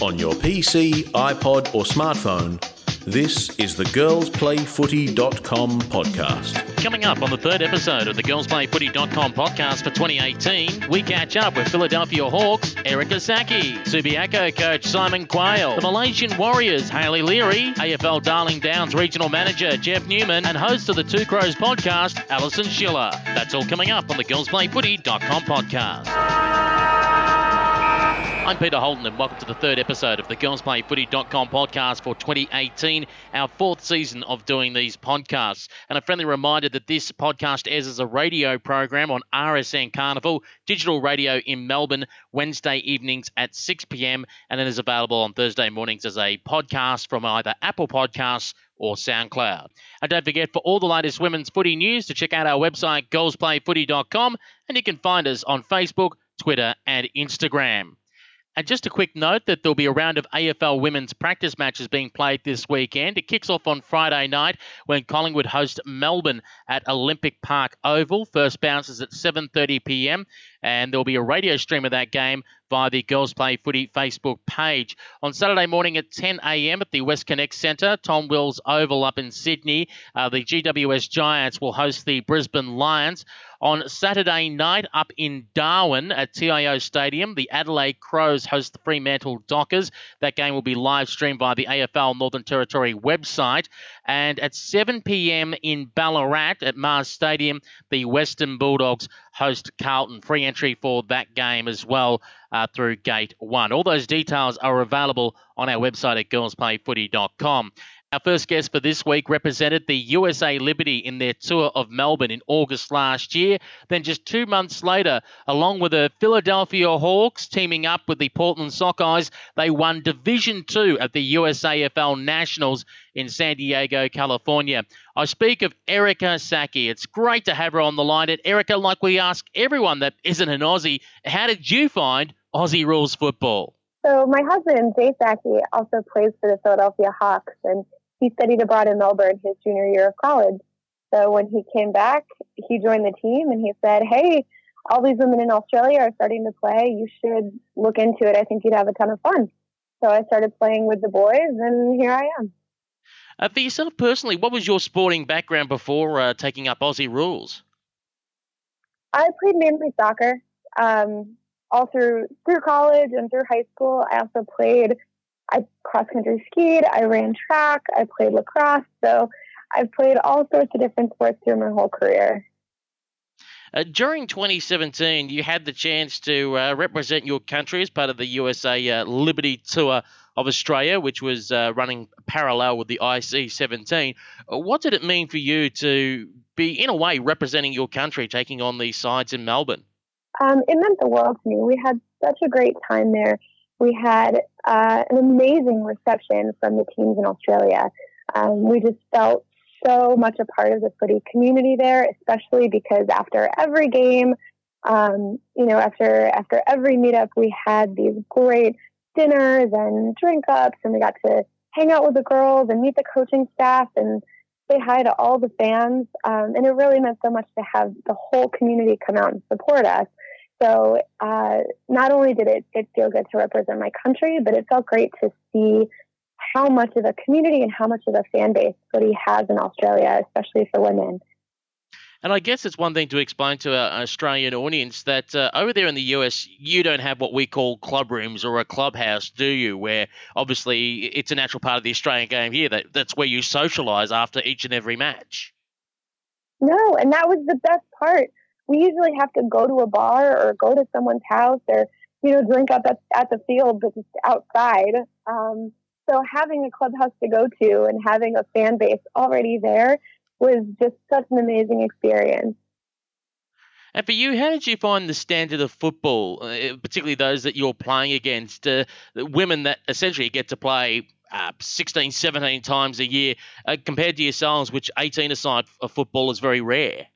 On your PC, iPod, or smartphone, this is the girlsplayfooty.com podcast. Coming up on the third episode of the girlsplayfooty.com podcast for 2018, we catch up with Philadelphia Hawks, Erica Saki, Subiaco coach Simon Quayle, the Malaysian Warriors, Haley Leary, AFL Darling Downs regional manager Jeff Newman, and host of the Two Crows podcast, Alison Schiller. That's all coming up on the girlsplayfooty.com podcast. I'm Peter Holden, and welcome to the third episode of the GirlsPlayFooty.com podcast for 2018, our fourth season of doing these podcasts. And a friendly reminder that this podcast airs as a radio program on RSN Carnival, digital radio in Melbourne, Wednesday evenings at 6 p.m., and then is available on Thursday mornings as a podcast from either Apple Podcasts or SoundCloud. And don't forget, for all the latest women's footy news, to check out our website, girlsplayfooty.com, and you can find us on Facebook, Twitter, and Instagram. And just a quick note that there'll be a round of AFL women's practice matches being played this weekend. It kicks off on Friday night when Collingwood host Melbourne at Olympic Park Oval. First bounces at 7:30 p.m. and there'll be a radio stream of that game via the Girls Play Footy Facebook page. On Saturday morning at 10 a.m. at the WestConnex Centre, Tom Wills Oval up in Sydney, uh, the GWS Giants will host the Brisbane Lions. On Saturday night, up in Darwin at TIO Stadium, the Adelaide Crows host the Fremantle Dockers. That game will be live streamed via the AFL Northern Territory website. And at 7 p.m. in Ballarat at Mars Stadium, the Western Bulldogs host Carlton. Free entry for that game as well uh, through Gate 1. All those details are available on our website at girlsplayfooty.com. Our first guest for this week represented the USA Liberty in their tour of Melbourne in August last year. Then, just two months later, along with the Philadelphia Hawks teaming up with the Portland Sockeyes, they won Division Two at the USAFL Nationals in San Diego, California. I speak of Erica Saki. It's great to have her on the line. And Erica, like we ask everyone that isn't an Aussie, how did you find Aussie rules football? So my husband, Jay Saki, also plays for the Philadelphia Hawks, and he studied abroad in Melbourne his junior year of college. So when he came back, he joined the team and he said, Hey, all these women in Australia are starting to play. You should look into it. I think you'd have a ton of fun. So I started playing with the boys, and here I am. Uh, for yourself personally, what was your sporting background before uh, taking up Aussie rules? I played mainly soccer um, all through through college and through high school. I also played I cross country skied, I ran track, I played lacrosse. So I've played all sorts of different sports through my whole career. Uh, during 2017, you had the chance to uh, represent your country as part of the USA uh, Liberty Tour of Australia, which was uh, running parallel with the IC 17. Uh, what did it mean for you to be, in a way, representing your country, taking on these sides in Melbourne? Um, it meant the world to me. We had such a great time there we had uh, an amazing reception from the teams in Australia. Um, we just felt so much a part of the footy community there, especially because after every game, um, you know, after after every meetup, we had these great dinners and drink ups, and we got to hang out with the girls and meet the coaching staff and say hi to all the fans. Um, and it really meant so much to have the whole community come out and support us. So uh, not only did it, it feel good to represent my country, but it felt great to see how much of a community and how much of a fan base footy has in Australia, especially for women. And I guess it's one thing to explain to an Australian audience that uh, over there in the US, you don't have what we call club rooms or a clubhouse, do you? Where obviously it's a natural part of the Australian game here. That that's where you socialise after each and every match. No, and that was the best part we usually have to go to a bar or go to someone's house or you know drink up at, at the field but just outside um, so having a clubhouse to go to and having a fan base already there was just such an amazing experience and for you, how did you find the standard of football, uh, particularly those that you're playing against, uh, women that essentially get to play uh, 16, 17 times a year, uh, compared to yourselves, which 18 aside of football is very rare?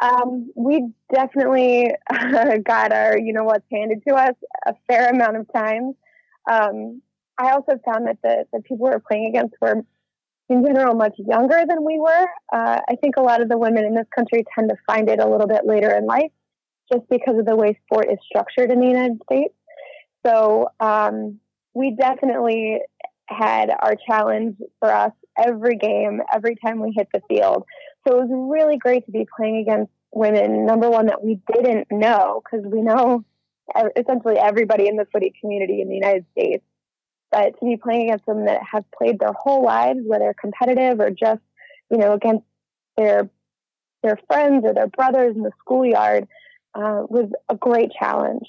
Um, we definitely got our, you know, what's handed to us a fair amount of times. Um, I also found that the, the people we were playing against were, in general, much younger than we were. Uh, I think a lot of the women in this country tend to find it a little bit later in life, just because of the way sport is structured in the United States. So, um, we definitely had our challenge for us every game, every time we hit the field. So it was really great to be playing against women, number one, that we didn't know, because we know essentially everybody in the footy community in the United States. But to be playing against them that have played their whole lives, whether competitive or just, you know, against their their friends or their brothers in the schoolyard, uh, was a great challenge.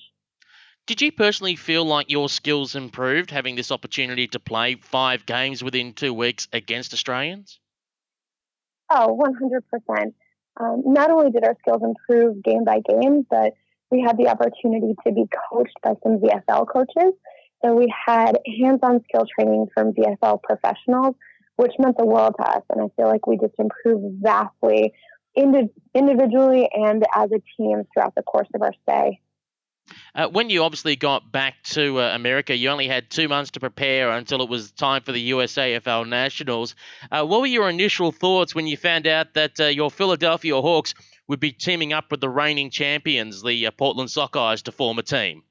Did you personally feel like your skills improved having this opportunity to play five games within two weeks against Australians? Oh, 100%. Um, not only did our skills improve game by game, but we had the opportunity to be coached by some VFL coaches. So we had hands on skill training from VFL professionals, which meant the world to us. And I feel like we just improved vastly indi- individually and as a team throughout the course of our stay. Uh, when you obviously got back to uh, America, you only had two months to prepare until it was time for the USAFL Nationals. Uh, what were your initial thoughts when you found out that uh, your Philadelphia Hawks would be teaming up with the reigning champions, the uh, Portland Sockeyes, to form a team?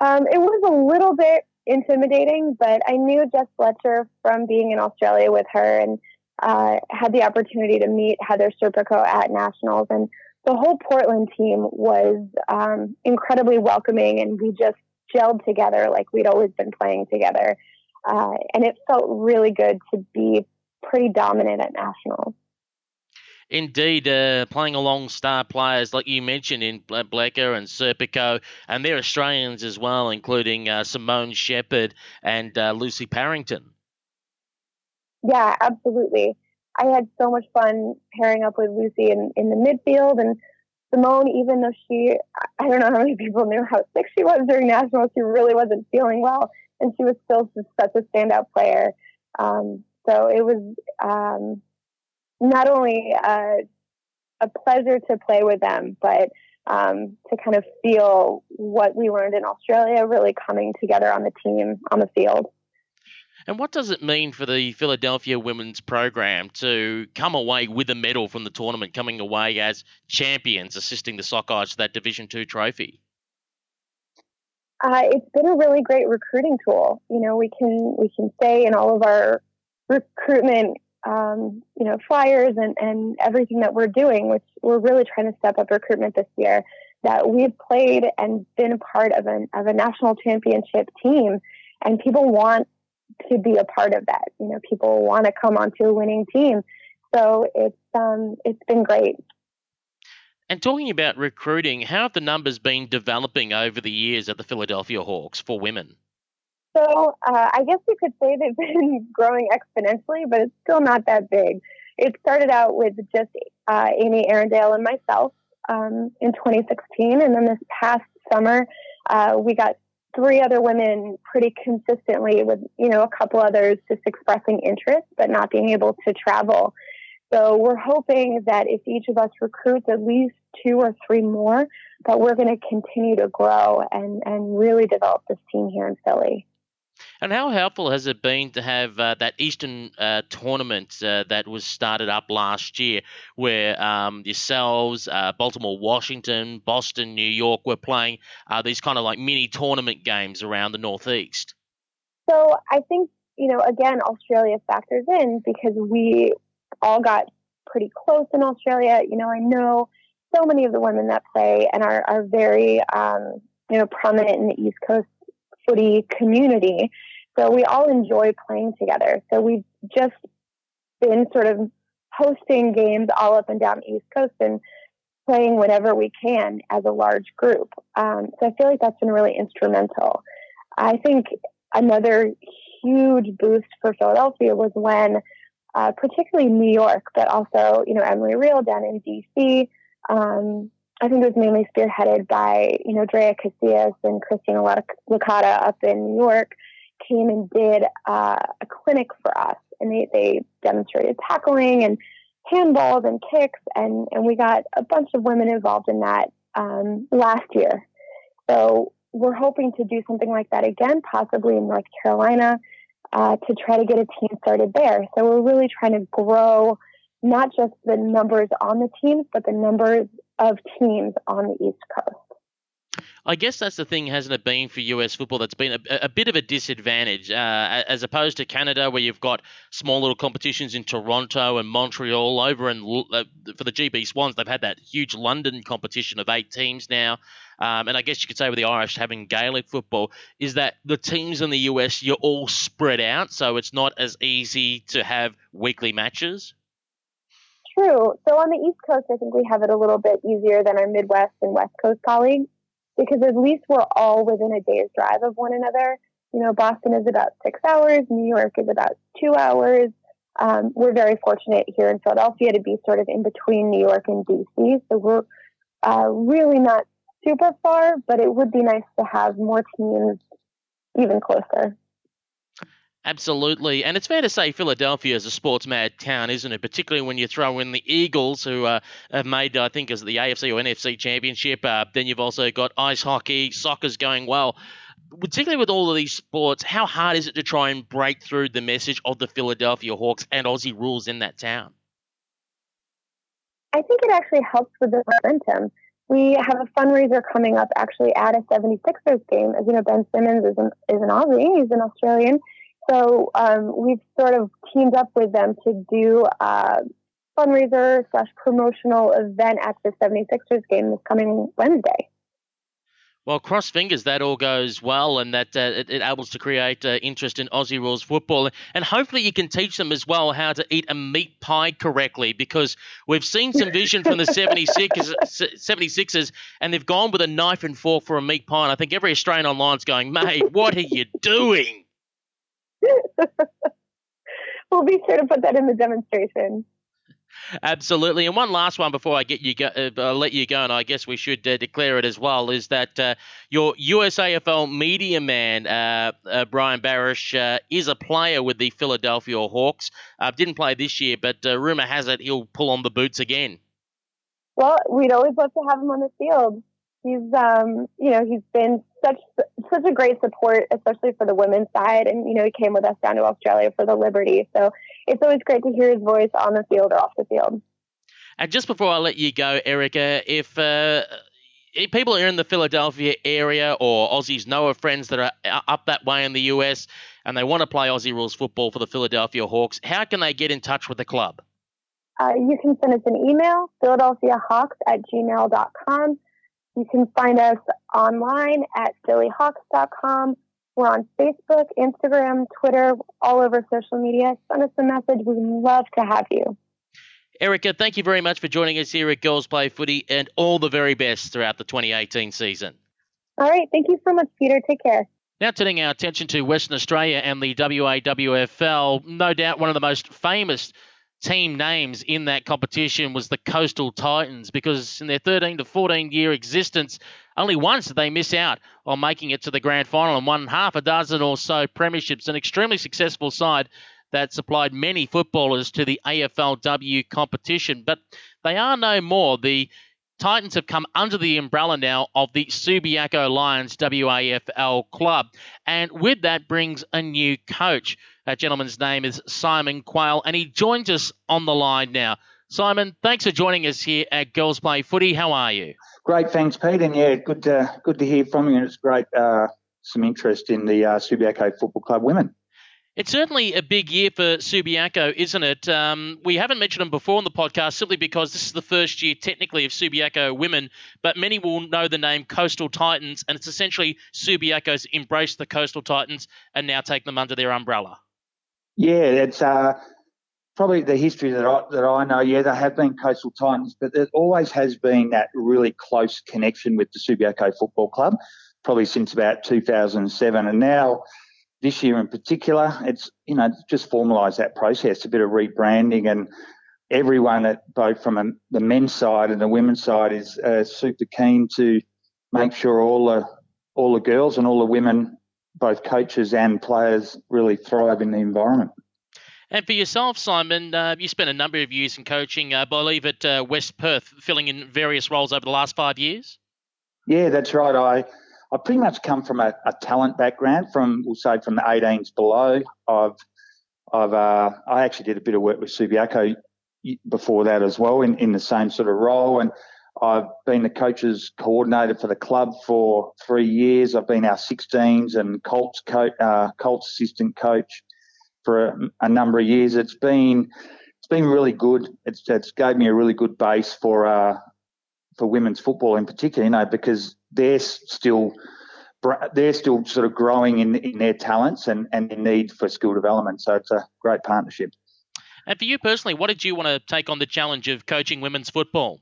Um, it was a little bit intimidating, but I knew Jess Fletcher from being in Australia with her and uh, had the opportunity to meet Heather Serpico at Nationals. And the whole Portland team was um, incredibly welcoming, and we just gelled together like we'd always been playing together. Uh, and it felt really good to be pretty dominant at Nationals. Indeed, uh, playing along star players like you mentioned in Fletcher and Serpico, and they're Australians as well, including uh, Simone Shepherd and uh, Lucy Parrington. Yeah, absolutely. I had so much fun pairing up with Lucy in, in the midfield and Simone, even though she, I don't know how many people knew how sick she was during nationals, she really wasn't feeling well, and she was still such a standout player. Um, so it was um, not only uh, a pleasure to play with them, but um, to kind of feel what we learned in Australia really coming together on the team, on the field. And what does it mean for the Philadelphia women's program to come away with a medal from the tournament, coming away as champions, assisting the Sockeyes to that Division Two trophy? Uh, it's been a really great recruiting tool. You know, we can we can say in all of our recruitment, um, you know, flyers and and everything that we're doing, which we're really trying to step up recruitment this year. That we've played and been a part of an of a national championship team, and people want to be a part of that. You know, people want to come onto a winning team. So it's um, it's been great. And talking about recruiting, how have the numbers been developing over the years at the Philadelphia Hawks for women? So uh, I guess you could say they've been growing exponentially, but it's still not that big. It started out with just uh, Amy Arundel and myself um, in 2016, and then this past summer uh, we got three other women pretty consistently with, you know, a couple others just expressing interest but not being able to travel. So we're hoping that if each of us recruits at least two or three more, that we're going to continue to grow and, and really develop this team here in Philly. And how helpful has it been to have uh, that Eastern uh, tournament uh, that was started up last year, where um, yourselves, uh, Baltimore, Washington, Boston, New York were playing uh, these kind of like mini tournament games around the Northeast? So I think, you know, again, Australia factors in because we all got pretty close in Australia. You know, I know so many of the women that play and are, are very, um, you know, prominent in the East Coast community. So we all enjoy playing together. So we've just been sort of hosting games all up and down the East Coast and playing whenever we can as a large group. Um, so I feel like that's been really instrumental. I think another huge boost for Philadelphia was when, uh, particularly New York, but also you know Emily Real down in DC, um, I think it was mainly spearheaded by, you know, Drea Casillas and Christina Licata up in New York came and did uh, a clinic for us. And they, they demonstrated tackling and handballs and kicks. And, and we got a bunch of women involved in that um, last year. So we're hoping to do something like that again, possibly in North Carolina, uh, to try to get a team started there. So we're really trying to grow not just the numbers on the teams, but the numbers of teams on the East Coast. I guess that's the thing, hasn't it been for US football that's been a, a bit of a disadvantage uh, as opposed to Canada, where you've got small little competitions in Toronto and Montreal. Over and uh, for the GB Swans, they've had that huge London competition of eight teams now. Um, and I guess you could say with the Irish having Gaelic football, is that the teams in the US, you're all spread out, so it's not as easy to have weekly matches? True. So on the East Coast, I think we have it a little bit easier than our Midwest and West Coast colleagues because at least we're all within a day's drive of one another. You know, Boston is about six hours, New York is about two hours. Um, we're very fortunate here in Philadelphia to be sort of in between New York and DC. So we're uh, really not super far, but it would be nice to have more teams even closer. Absolutely. And it's fair to say Philadelphia is a sports mad town, isn't it? Particularly when you throw in the Eagles, who uh, have made, I think, as the AFC or NFC championship. Uh, then you've also got ice hockey, soccer's going well. Particularly with all of these sports, how hard is it to try and break through the message of the Philadelphia Hawks and Aussie rules in that town? I think it actually helps with the momentum. We have a fundraiser coming up actually at a 76ers game. As you know, Ben Simmons is an, is an Aussie, he's an Australian so um, we've sort of teamed up with them to do a fundraiser slash promotional event at the 76ers game this coming Wednesday. Well, cross fingers that all goes well and that uh, it, it able to create uh, interest in Aussie rules football. And hopefully you can teach them as well how to eat a meat pie correctly because we've seen some vision from the 76ers, 76ers and they've gone with a knife and fork for a meat pie. And I think every Australian online is going, mate, what are you doing? we'll be sure to put that in the demonstration. Absolutely. And one last one before I get you go, uh, I'll let you go, and I guess we should uh, declare it as well, is that uh, your USAFL media man, uh, uh, Brian Barish, uh, is a player with the Philadelphia Hawks. didn't play this year, but rumor has it he'll pull on the boots again. Well, we'd always love to have him on the field he's um, you know he's been such such a great support, especially for the women's side. And you know he came with us down to Australia for the Liberty, so it's always great to hear his voice on the field or off the field. And just before I let you go, Erica, if uh, if people are in the Philadelphia area or Aussies know of friends that are up that way in the US and they want to play Aussie rules football for the Philadelphia Hawks, how can they get in touch with the club? Uh, you can send us an email, philadelphiahawks at gmail.com. You can find us online at phillyhawks.com. We're on Facebook, Instagram, Twitter, all over social media. Send us a message. We'd love to have you. Erica, thank you very much for joining us here at Girls Play Footy and all the very best throughout the 2018 season. All right. Thank you so much, Peter. Take care. Now turning our attention to Western Australia and the WAWFL, no doubt one of the most famous team names in that competition was the Coastal Titans because in their 13 to 14 year existence, only once did they miss out on making it to the grand final and won half a dozen or so premierships. An extremely successful side that supplied many footballers to the AFLW competition, but they are no more. The Titans have come under the umbrella now of the Subiaco Lions WAFL club, and with that brings a new coach. That gentleman's name is Simon Quayle, and he joins us on the line now. Simon, thanks for joining us here at Girls Play Footy. How are you? Great, thanks, Pete. And yeah, good to, good to hear from you. And it's great, uh, some interest in the uh, Subiaco Football Club women. It's certainly a big year for Subiaco, isn't it? Um, we haven't mentioned them before on the podcast simply because this is the first year technically of Subiaco women, but many will know the name Coastal Titans, and it's essentially Subiaco's embraced the Coastal Titans and now take them under their umbrella. Yeah, it's uh, probably the history that I, that I know. Yeah, there have been Coastal Titans, but there always has been that really close connection with the Subiaco Football Club, probably since about 2007, and now this year in particular, it's you know just formalised that process, a bit of rebranding, and everyone at both from a, the men's side and the women's side is uh, super keen to make sure all the all the girls and all the women, both coaches and players, really thrive in the environment. And for yourself, Simon, uh, you spent a number of years in coaching, uh, I believe, at uh, West Perth, filling in various roles over the last five years. Yeah, that's right. I I pretty much come from a, a talent background from, we'll say, from the 18s below. I've, I've, uh, I actually did a bit of work with Subiaco before that as well in, in the same sort of role. And I've been the coaches coordinator for the club for three years. I've been our 16s and Colts coach, uh, Colts assistant coach for a, a, number of years. It's been it's been really good. It's it's gave me a really good base for uh, for women's football in particular. You know, because they're still they're still sort of growing in, in their talents and, and their need for skill development. So it's a great partnership. And for you personally, what did you want to take on the challenge of coaching women's football?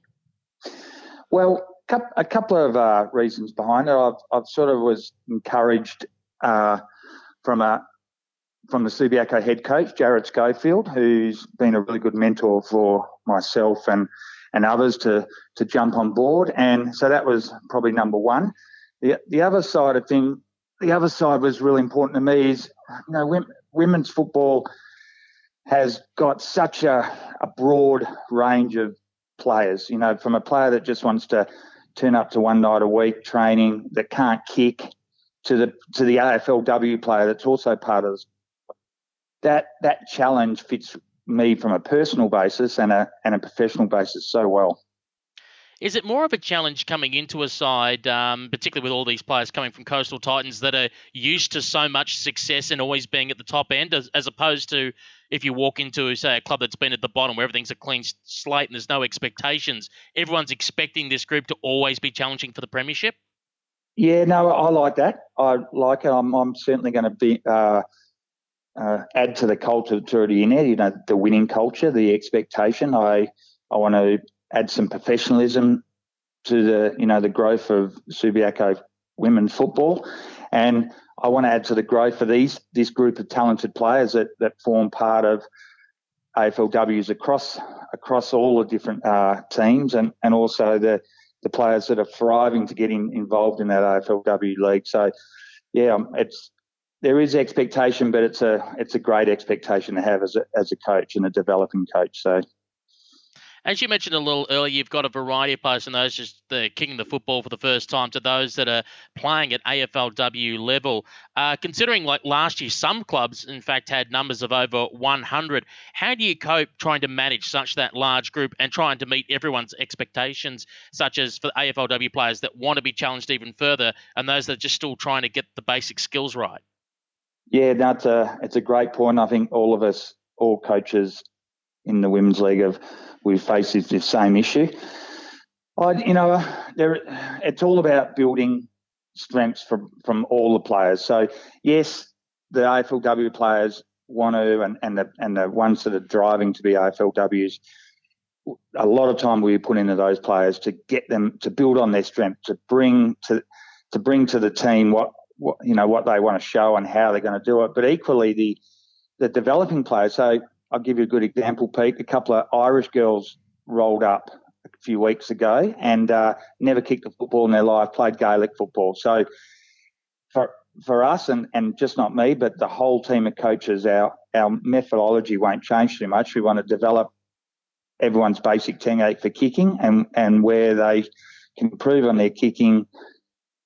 Well, a couple of uh, reasons behind it. I've, I've sort of was encouraged uh, from a from the Subiaco head coach, Jarrad Schofield, who's been a really good mentor for myself and and others to to jump on board. And so that was probably number one. The the other side of thing, the other side was really important to me is you know women's football has got such a, a broad range of players. You know, from a player that just wants to turn up to one night a week training that can't kick to the to the AFLW player that's also part of this. That that challenge fits me from a personal basis and a and a professional basis so well. Is it more of a challenge coming into a side, um, particularly with all these players coming from Coastal Titans that are used to so much success and always being at the top end, as, as opposed to if you walk into, say, a club that's been at the bottom where everything's a clean slate and there's no expectations? Everyone's expecting this group to always be challenging for the Premiership? Yeah, no, I like that. I like it. I'm, I'm certainly going to be. Uh, uh, add to the culture that's already in there, you know, the winning culture, the expectation. I I want to add some professionalism to the you know the growth of Subiaco women's football, and I want to add to the growth of these this group of talented players that that form part of AFLWs across across all the different uh, teams, and and also the the players that are thriving to get in, involved in that AFLW league. So, yeah, um, it's there is expectation, but it's a it's a great expectation to have as a as a coach and a developing coach. So as you mentioned a little earlier, you've got a variety of players, from those just the kicking the football for the first time to those that are playing at AFLW level. Uh, considering like last year, some clubs in fact had numbers of over 100. How do you cope trying to manage such that large group and trying to meet everyone's expectations, such as for AFLW players that want to be challenged even further and those that are just still trying to get the basic skills right? Yeah, that's a it's a great point. I think all of us, all coaches in the women's league, have we face the same issue. I, you know, there, it's all about building strengths from from all the players. So yes, the AFLW players want to, and, and the and the ones that are driving to be AFLWs. A lot of time we put into those players to get them to build on their strength, to bring to to bring to the team what, what you know what they want to show and how they're going to do it. But equally, the the developing players. So I'll give you a good example, Pete. A couple of Irish girls rolled up a few weeks ago and uh, never kicked a football in their life, played Gaelic football. So for for us and, and just not me, but the whole team of coaches, our our methodology won't change too much. We want to develop everyone's basic technique for kicking and, and where they can improve on their kicking,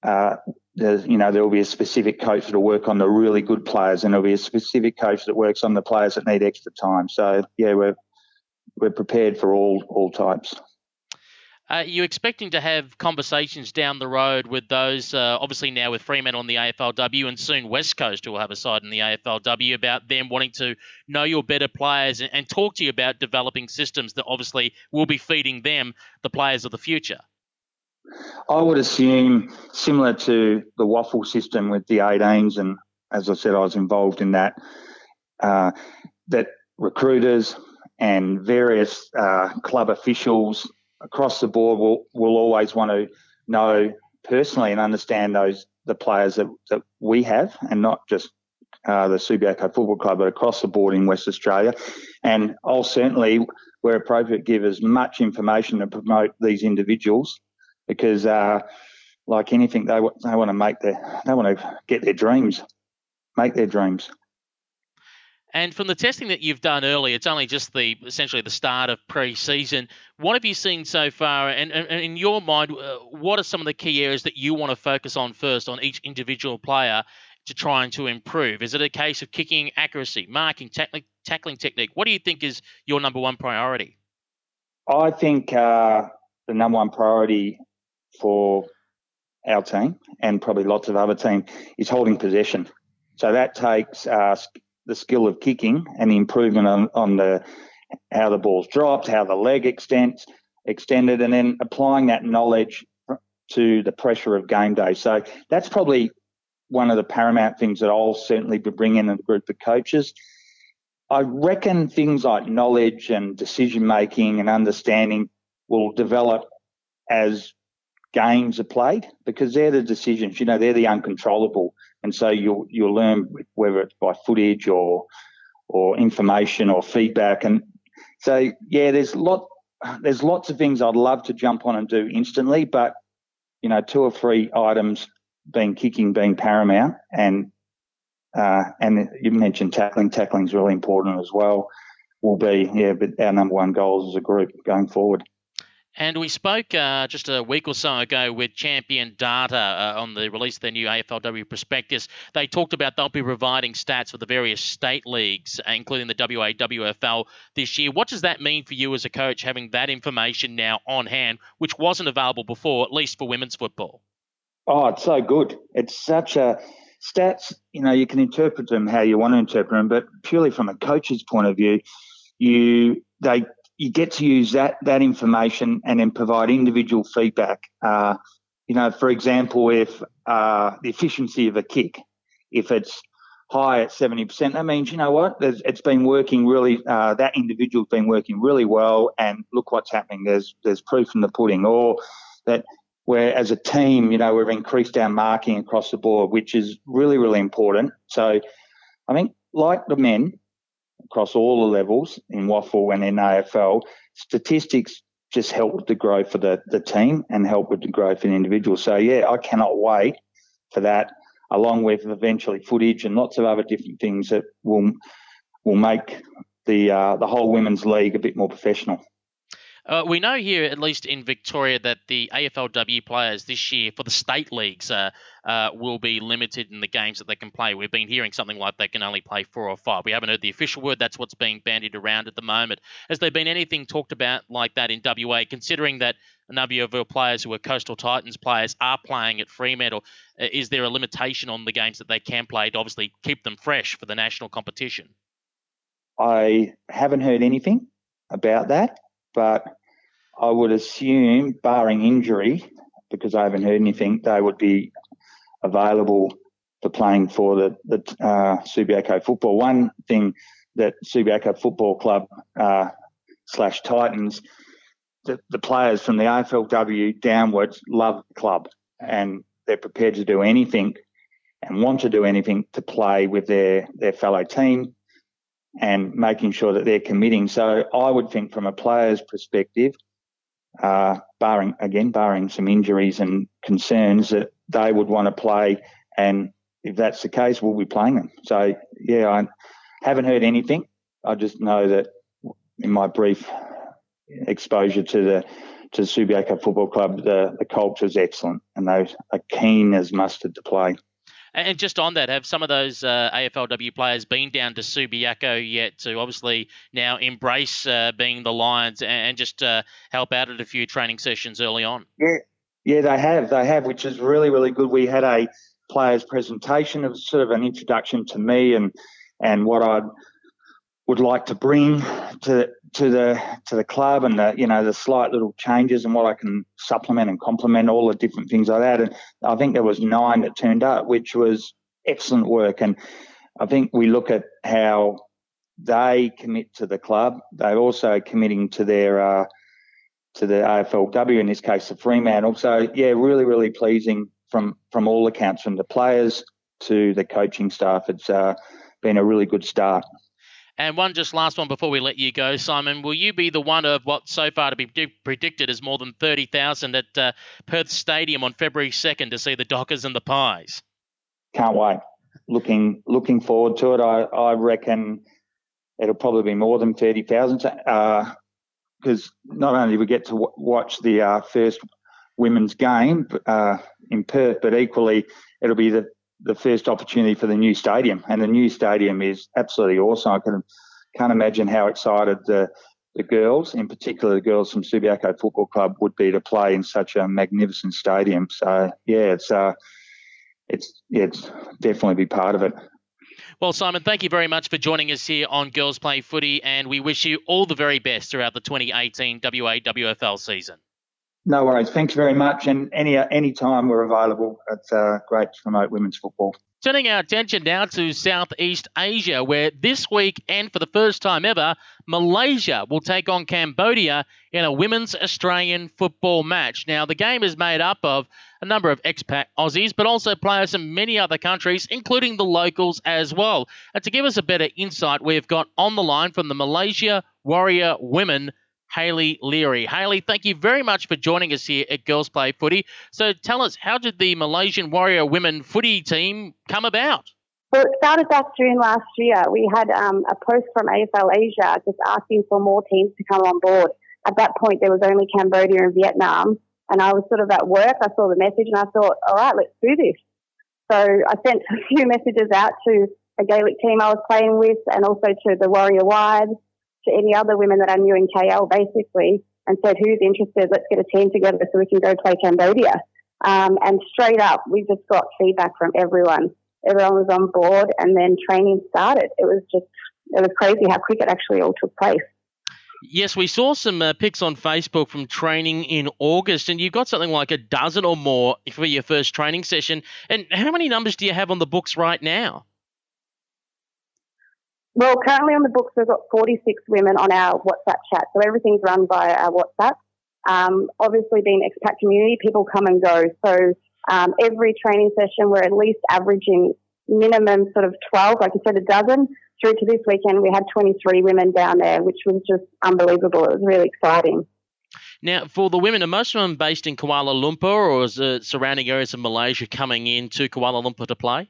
uh, there's, you know, there will be a specific coach that'll work on the really good players, and there'll be a specific coach that works on the players that need extra time. So yeah, we're we're prepared for all all types. Are you expecting to have conversations down the road with those, uh, obviously now with Fremantle on the AFLW and soon West Coast will have a side in the AFLW, about them wanting to know your better players and, and talk to you about developing systems that obviously will be feeding them the players of the future? I would assume similar to the WAFL system with the 18s, and as I said, I was involved in that. Uh, that recruiters and various uh, club officials across the board will, will always want to know personally and understand those the players that, that we have, and not just uh, the Subiaco Football Club, but across the board in West Australia. And I'll certainly, where appropriate, give as much information to promote these individuals because, uh, like anything, they they want to make their they want to get their dreams, make their dreams. And from the testing that you've done early, it's only just the essentially the start of pre-season. What have you seen so far? And, and, and in your mind, uh, what are some of the key areas that you want to focus on first on each individual player to try and to improve? Is it a case of kicking accuracy, marking, tackling, tackling technique? What do you think is your number one priority? I think uh, the number one priority for our team and probably lots of other teams is holding possession. So that takes uh, the skill of kicking and the improvement on, on the how the ball's dropped, how the leg extends, extended, and then applying that knowledge to the pressure of game day. So that's probably one of the paramount things that I'll certainly be bringing in a group of coaches. I reckon things like knowledge and decision making and understanding will develop as games are played because they're the decisions. You know, they're the uncontrollable, and so you'll you'll learn whether it's by footage or or information or feedback. And so yeah, there's lot there's lots of things I'd love to jump on and do instantly, but you know, two or three items being kicking being paramount and uh, and you mentioned tackling. Tackling is really important as well. Will be yeah, but our number one goals as a group going forward. And we spoke uh, just a week or so ago with Champion Data uh, on the release of their new AFLW prospectus. They talked about they'll be providing stats for the various state leagues, including the WA, WFL this year. What does that mean for you as a coach, having that information now on hand, which wasn't available before, at least for women's football? Oh, it's so good. It's such a stats. You know, you can interpret them how you want to interpret them, but purely from a coach's point of view, you they you get to use that that information and then provide individual feedback. Uh, you know, for example, if uh, the efficiency of a kick, if it's high at 70%, that means, you know what, There's, it's been working really, uh, that individual's been working really well and look what's happening. There's, there's proof in the pudding. Or that where as a team, you know, we've increased our marking across the board, which is really, really important. So I think like the men, across all the levels in WAFL and in AFL, statistics just help with the growth of the, the team and help with the growth in individuals. So, yeah, I cannot wait for that, along with eventually footage and lots of other different things that will will make the uh, the whole women's league a bit more professional. Uh, we know here, at least in Victoria, that the AFLW players this year for the state leagues uh, uh, will be limited in the games that they can play. We've been hearing something like they can only play four or five. We haven't heard the official word. That's what's being bandied around at the moment. Has there been anything talked about like that in WA, considering that a number of your players who are Coastal Titans players are playing at Fremantle? Uh, is there a limitation on the games that they can play to obviously keep them fresh for the national competition? I haven't heard anything about that but I would assume, barring injury, because I haven't heard anything, they would be available for playing for the, the uh, Subiaco football. One thing that Subiaco Football Club uh, slash Titans, the, the players from the AFLW downwards love the club and they're prepared to do anything and want to do anything to play with their, their fellow team and making sure that they're committing. So I would think from a player's perspective, uh, barring again, barring some injuries and concerns, that they would want to play. And if that's the case, we'll be playing them. So yeah, I haven't heard anything. I just know that in my brief exposure to the to the Subiaco Football Club, the, the culture is excellent and they are keen as mustard to play. And just on that, have some of those uh, AFLW players been down to Subiaco yet to obviously now embrace uh, being the Lions and just uh, help out at a few training sessions early on? Yeah, yeah, they have. They have, which is really, really good. We had a players' presentation. Was sort of an introduction to me and and what I would like to bring to to the to the club and the you know the slight little changes and what I can supplement and complement all the different things like that. And I think there was nine that turned up, which was excellent work. And I think we look at how they commit to the club. They're also committing to their uh, to the AFLW in this case, the Fremantle. So yeah, really really pleasing from from all accounts, from the players to the coaching staff. It's uh, been a really good start. And one just last one before we let you go, Simon. Will you be the one of what so far to be predicted as more than 30,000 at uh, Perth Stadium on February 2nd to see the Dockers and the Pies? Can't wait. Looking looking forward to it. I, I reckon it'll probably be more than 30,000 because uh, not only do we get to w- watch the uh, first women's game uh, in Perth, but equally it'll be the the first opportunity for the new stadium, and the new stadium is absolutely awesome. I can can't imagine how excited the the girls, in particular the girls from Subiaco Football Club, would be to play in such a magnificent stadium. So yeah, it's uh, it's it's definitely be part of it. Well, Simon, thank you very much for joining us here on Girls Play Footy, and we wish you all the very best throughout the 2018 WA WFL season. No worries. Thanks very much. And any any time we're available, it's uh, great to promote women's football. Turning our attention now to Southeast Asia, where this week and for the first time ever, Malaysia will take on Cambodia in a women's Australian football match. Now, the game is made up of a number of expat Aussies, but also players from many other countries, including the locals as well. And to give us a better insight, we've got on the line from the Malaysia Warrior Women Hayley Leary. Haley, thank you very much for joining us here at Girls Play Footy. So tell us, how did the Malaysian Warrior Women Footy team come about? Well, it started back June last year. We had um, a post from AFL Asia just asking for more teams to come on board. At that point, there was only Cambodia and Vietnam, and I was sort of at work. I saw the message and I thought, all right, let's do this. So I sent a few messages out to a Gaelic team I was playing with and also to the Warrior Wives to any other women that I knew in KL basically and said, who's interested? Let's get a team together so we can go play Cambodia. Um, and straight up, we just got feedback from everyone. Everyone was on board and then training started. It was just, it was crazy how quick it actually all took place. Yes, we saw some uh, pics on Facebook from training in August, and you've got something like a dozen or more for your first training session. And how many numbers do you have on the books right now? Well, currently on the books, we've got 46 women on our WhatsApp chat. So everything's run by our WhatsApp. Um, obviously, being expat community, people come and go. So um, every training session, we're at least averaging minimum sort of 12, like you said, a dozen. Through to this weekend, we had 23 women down there, which was just unbelievable. It was really exciting. Now, for the women, are most of them based in Kuala Lumpur or is the surrounding areas of Malaysia coming in to Kuala Lumpur to play?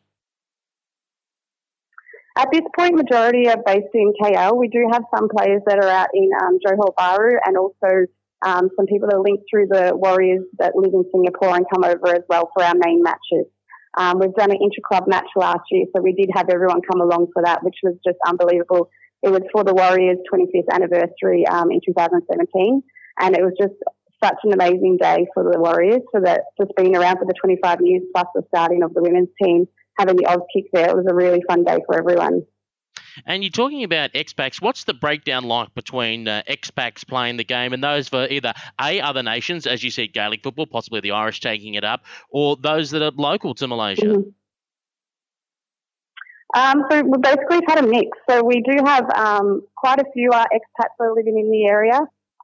At this point, majority are based in KL. We do have some players that are out in um, Johor Bahru and also um, some people that are linked through the Warriors that live in Singapore and come over as well for our main matches. Um, we've done an intra-club match last year, so we did have everyone come along for that, which was just unbelievable. It was for the Warriors' 25th anniversary um, in 2017, and it was just such an amazing day for the Warriors for that just being around for the 25 years plus the starting of the women's team having the Auskick there. It was a really fun day for everyone. And you're talking about expats. What's the breakdown like between uh, expats playing the game and those for either A, other nations, as you said, Gaelic football, possibly the Irish taking it up, or those that are local to Malaysia? Mm-hmm. Um, so we basically had a mix. So we do have um, quite a few uh, expats that are living in the area.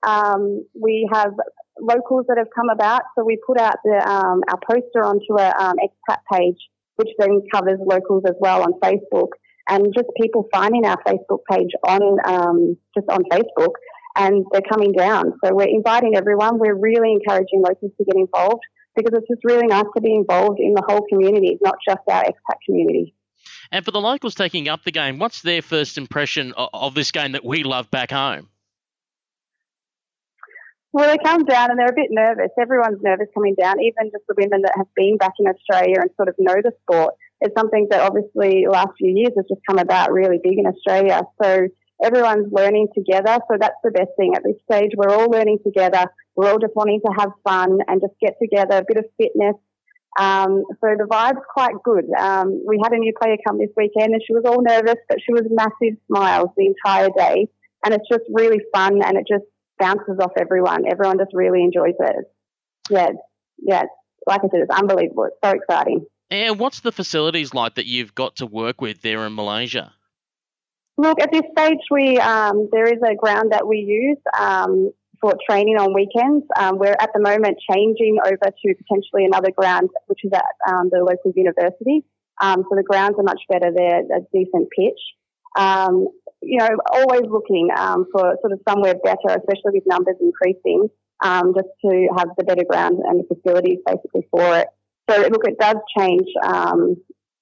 Um, we have locals that have come about. So we put out the, um, our poster onto a um, expat page which then covers locals as well on Facebook, and just people finding our Facebook page on um, just on Facebook, and they're coming down. So we're inviting everyone. We're really encouraging locals to get involved because it's just really nice to be involved in the whole community, not just our expat community. And for the locals taking up the game, what's their first impression of this game that we love back home? Well, they come down and they're a bit nervous. Everyone's nervous coming down, even just the women that have been back in Australia and sort of know the sport. It's something that obviously the last few years has just come about really big in Australia. So everyone's learning together. So that's the best thing at this stage. We're all learning together. We're all just wanting to have fun and just get together, a bit of fitness. Um, so the vibe's quite good. Um, we had a new player come this weekend and she was all nervous, but she was massive smiles the entire day. And it's just really fun and it just bounces off everyone. Everyone just really enjoys it. Yeah, yeah. Like I said, it's unbelievable. It's so exciting. And what's the facilities like that you've got to work with there in Malaysia? Look, at this stage, we um, there is a ground that we use um, for training on weekends. Um, we're at the moment changing over to potentially another ground, which is at um, the local university. Um, so the grounds are much better there, a decent pitch. Um, you know, always looking um, for sort of somewhere better, especially with numbers increasing, um, just to have the better ground and the facilities basically for it. So look, it does change um,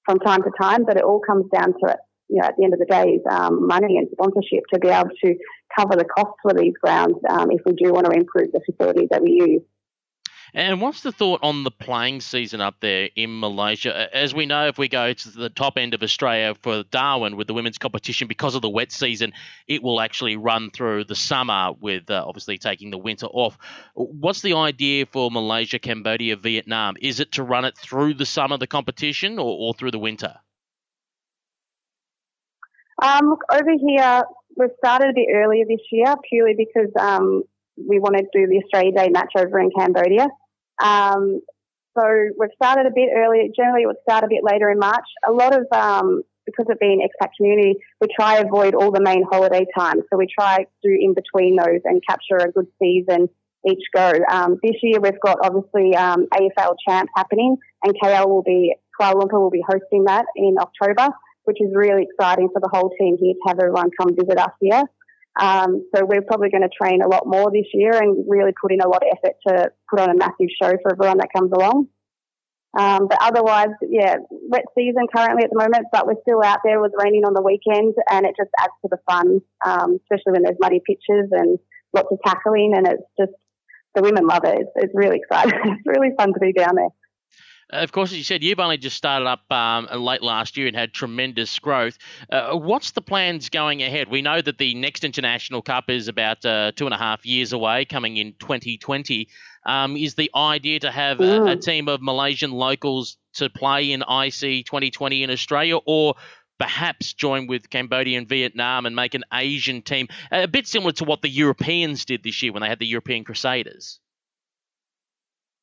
from time to time, but it all comes down to it. You know, at the end of the day, is um, money and sponsorship to be able to cover the costs for these grounds um, if we do want to improve the facilities that we use. And what's the thought on the playing season up there in Malaysia? As we know, if we go to the top end of Australia for Darwin with the women's competition, because of the wet season, it will actually run through the summer with uh, obviously taking the winter off. What's the idea for Malaysia, Cambodia, Vietnam? Is it to run it through the summer, the competition, or, or through the winter? Um, look, over here, we've started a bit earlier this year purely because um, we want to do the Australia Day match over in Cambodia. Um, so we've started a bit earlier. Generally, it would start a bit later in March. A lot of um, because of being expat community, we try avoid all the main holiday times. So we try to do in between those and capture a good season each go. Um, this year we've got obviously um, AFL Champ happening, and KL will be Kuala Lumpur will be hosting that in October, which is really exciting for the whole team here to have everyone come visit us here. Um, so we're probably going to train a lot more this year and really put in a lot of effort to put on a massive show for everyone that comes along. Um, but otherwise, yeah, wet season currently at the moment, but we're still out there. It was raining on the weekend, and it just adds to the fun, um, especially when there's muddy pitches and lots of tackling, and it's just the women love it. It's, it's really exciting. it's really fun to be down there. Uh, of course, as you said, you've only just started up um, late last year and had tremendous growth. Uh, what's the plans going ahead? We know that the next International Cup is about uh, two and a half years away, coming in 2020. Um, is the idea to have a, a, team of Malaysian locals to play in IC 2020 in Australia, or perhaps join with Cambodia and Vietnam and make an Asian team, a bit similar to what the Europeans did this year when they had the European Crusaders?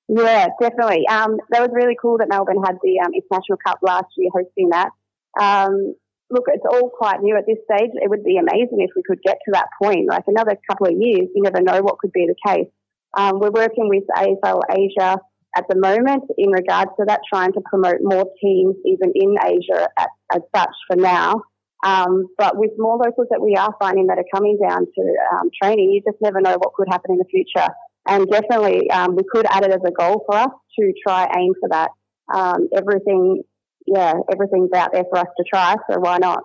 Yeah, definitely. Um, that was really cool that Melbourne had the um, International Cup last year hosting that. Um, look, it's all quite new at this stage. It would be amazing if we could get to that point. Like another couple of years, you never know what could be the case. Um, we're working with AFL Asia at the moment in regards to that, trying to promote more teams even in Asia at, as such for now. Um, but with more locals that we are finding that are coming down to um, training, you just never know what could happen in the future. And definitely, um, we could add it as a goal for us to try aim for that. Um, everything, yeah, everything's out there for us to try, so why not?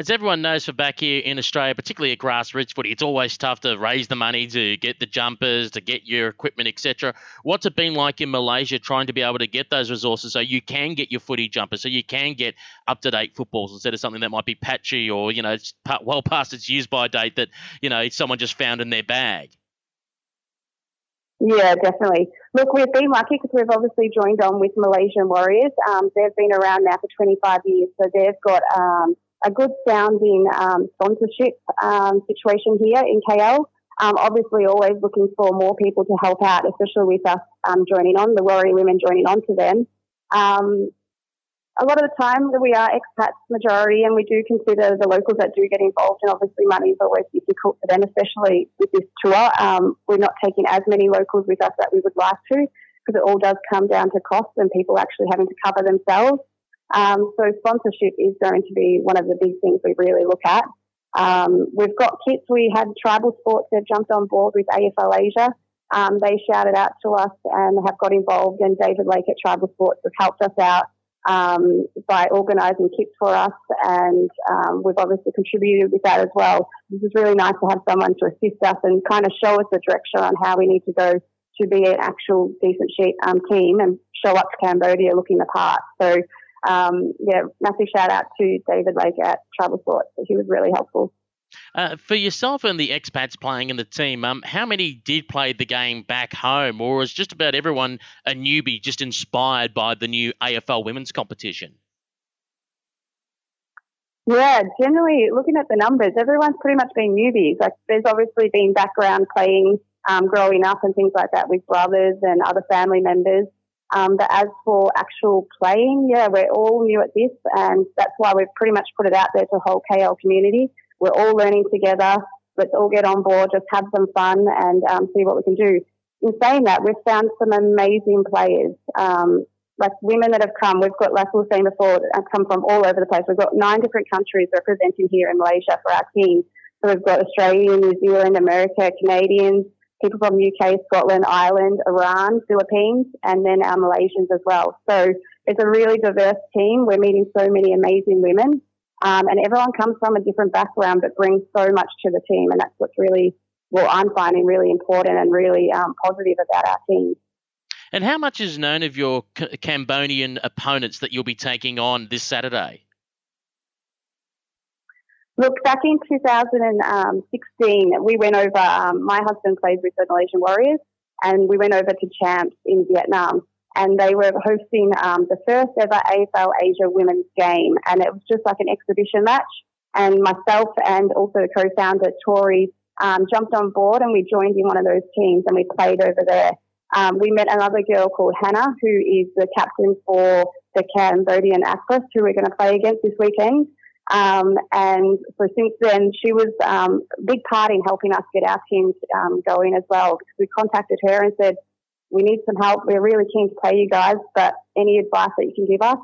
As everyone knows for back here in Australia, particularly at grassroots footy, it's always tough to raise the money to get the jumpers, to get your equipment, etc. What's it been like in Malaysia trying to be able to get those resources so you can get your footy jumpers, so you can get up to date footballs instead of something that might be patchy or you know well past its use by date that you know someone just found in their bag? Yeah, definitely. Look, we've been lucky because we've obviously joined on with Malaysian Warriors. Um, they've been around now for 25 years, so they've got um, a good sounding um, sponsorship um, situation here in KL. Um, obviously, always looking for more people to help out, especially with us um, joining on, the Warrior women joining on to them a lot of the time we are expats majority and we do consider the locals that do get involved and obviously money is always difficult for them, especially with this tour. Um, we're not taking as many locals with us that we would like to because it all does come down to cost and people actually having to cover themselves. Um, so sponsorship is going to be one of the big things we really look at. Um, we've got kits. We had tribal sports that jumped on board with AFL Asia. Um, they shouted out to us and have got involved and David Lake at Tribal Sports has helped us out um, by organising kits for us, and um, we've obviously contributed with that as well. This is really nice to have someone to assist us and kind of show us the direction on how we need to go to be an actual decent sheet um, team and show up to Cambodia looking the part. So, um, yeah, massive shout out to David Lake at Tribal Sports. He was really helpful. Uh, for yourself and the expats playing in the team, um, how many did play the game back home, or was just about everyone a newbie, just inspired by the new AFL women's competition? Yeah, generally looking at the numbers, everyone's pretty much been newbies. Like, there's obviously been background playing, um, growing up, and things like that with brothers and other family members. Um, but as for actual playing, yeah, we're all new at this, and that's why we've pretty much put it out there to the whole KL community. We're all learning together. Let's all get on board, just have some fun and um, see what we can do. In saying that, we've found some amazing players, um, like women that have come. We've got, like we were saying before, come from all over the place. We've got nine different countries representing here in Malaysia for our team. So we've got Australia, New Zealand, America, Canadians, people from UK, Scotland, Ireland, Iran, Philippines, and then our Malaysians as well. So it's a really diverse team. We're meeting so many amazing women. Um, and everyone comes from a different background but brings so much to the team. And that's what's really, well, I'm finding really important and really um, positive about our team. And how much is known of your C- Cambodian opponents that you'll be taking on this Saturday? Look, back in 2016, we went over, um, my husband plays with the Malaysian Warriors, and we went over to Champs in Vietnam. And they were hosting um, the first ever AFL Asia women's game, and it was just like an exhibition match. And myself and also the co-founder Tori um, jumped on board, and we joined in one of those teams, and we played over there. Um, we met another girl called Hannah, who is the captain for the Cambodian Aquas, who we're going to play against this weekend. Um, and so since then, she was um, a big part in helping us get our teams um, going as well. Because we contacted her and said, "We need some help. We're really keen to play you guys, but any advice that you can give us?"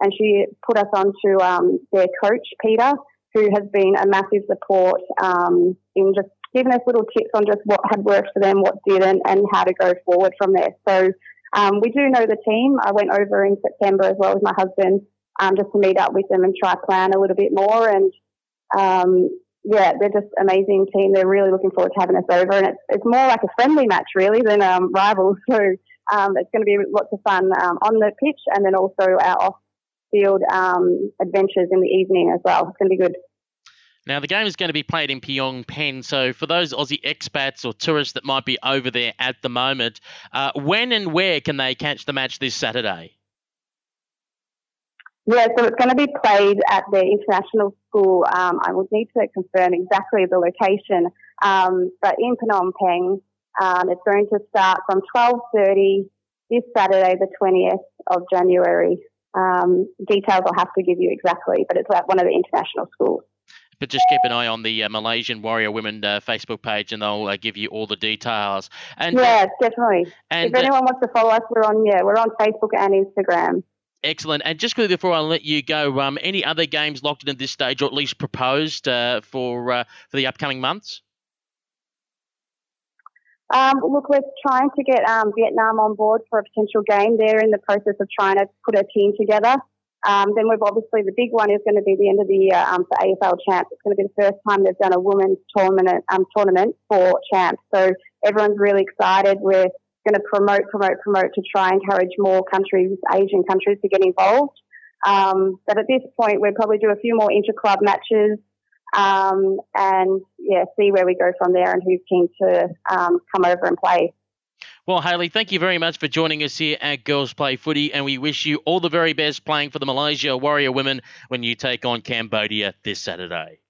And she put us on to um, their coach, Peter, who has been a massive support um, in just giving us little tips on just what had worked for them, what didn't, and how to go forward from there. So um, we do know the team. I went over in September as well with my husband um, just to meet up with them and try to plan a little bit more. And um, yeah, they're just amazing team. They're really looking forward to having us over, and it's it's more like a friendly match really than um, rivals. So um, it's going to be lots of fun um, on the pitch, and then also our off-field um, adventures in the evening as well. It's going to be good. Now, the game is going to be played in Phnom Penh. So, for those Aussie expats or tourists that might be over there at the moment, uh, when and where can they catch the match this Saturday? Yeah, so it's going to be played at the international school. Um, I would need to confirm exactly the location, um, but in Phnom Penh, um, it's going to start from 12:30 this Saturday, the 20th of January. Um, details I'll have to give you exactly, but it's at one of the international schools. But just keep an eye on the uh, Malaysian Warrior Women uh, Facebook page, and they'll uh, give you all the details. And yeah, definitely. And, if uh, anyone wants to follow us, we're on yeah, we're on Facebook and Instagram. Excellent. And just quickly before I let you go, um, any other games locked in at this stage, or at least proposed uh, for uh, for the upcoming months? Um, look, we're trying to get um, Vietnam on board for a potential game. They're in the process of trying to put a team together. Um, then we've obviously the big one is going to be the end of the year um, for AFL champs. It's going to be the first time they've done a women's tournament um, tournament for champs. So everyone's really excited. We're going to promote, promote, promote to try and encourage more countries, Asian countries, to get involved. Um, but at this point, we'll probably do a few more inter-club matches um, and yeah, see where we go from there and who's keen to um, come over and play. Well, Hayley, thank you very much for joining us here at Girls Play Footy, and we wish you all the very best playing for the Malaysia Warrior Women when you take on Cambodia this Saturday.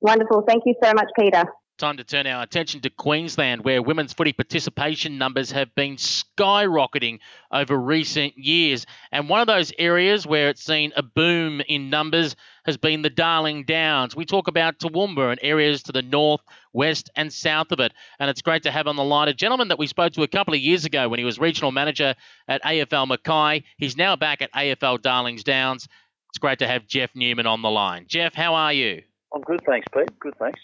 Wonderful. Thank you so much, Peter. Time to turn our attention to Queensland, where women's footy participation numbers have been skyrocketing over recent years. And one of those areas where it's seen a boom in numbers has been the Darling Downs. We talk about Toowoomba and areas to the north, west, and south of it. And it's great to have on the line a gentleman that we spoke to a couple of years ago when he was regional manager at AFL Mackay. He's now back at AFL Darlings Downs. It's great to have Jeff Newman on the line. Jeff, how are you? I'm good, thanks, Pete. Good, thanks.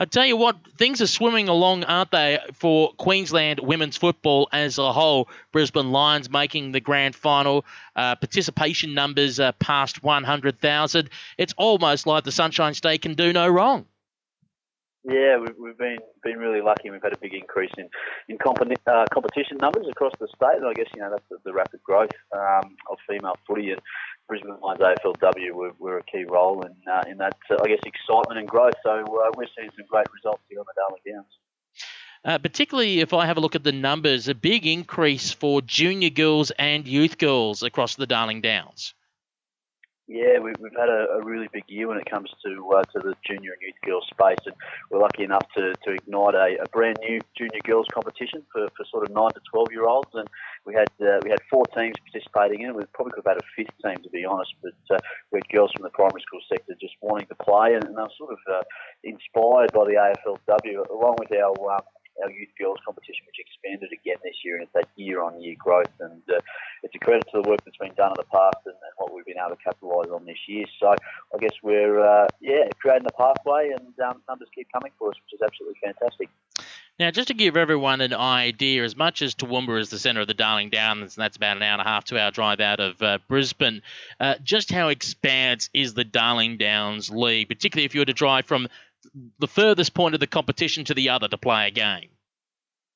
I tell you what, things are swimming along, aren't they, for Queensland women's football as a whole? Brisbane Lions making the grand final, uh, participation numbers are past 100,000. It's almost like the Sunshine State can do no wrong. Yeah, we've, been been really lucky. We've had a big increase in in uh, competition numbers across the state, and I guess you know that's the, the rapid growth um, of female footy. And Brisbane Lions AFLW were, were a key role in uh, in that, uh, I guess, excitement and growth. So uh, we're seeing some great results here on the Darling Downs. Uh, particularly if I have a look at the numbers, a big increase for junior girls and youth girls across the Darling Downs. Yeah, we, have had a, a, really big year when it comes to uh, to the junior and youth girls space, and we're lucky enough to, to ignite a, a brand new junior girls competition for, for sort of nine to twelve year olds, and we had uh, we had four teams participating in it. We probably could have had a fifth team to be honest, but uh, we had girls from the primary school sector just wanting to play, and, and they were sort of uh, inspired by the AFLW along with our um, our youth girls competition, which expanded again this year, and it's that year-on-year growth. And uh, it's a credit to the work that's been done in the past and, and what we've been able to capitalise on this year. So I guess we're uh, yeah creating a pathway, and um, numbers keep coming for us, which is absolutely fantastic. Now, just to give everyone an idea, as much as Toowoomba is the centre of the Darling Downs, and that's about an hour and a half, two hour drive out of uh, Brisbane, uh, just how expansive is the Darling Downs League, particularly if you were to drive from the furthest point of the competition to the other to play a game?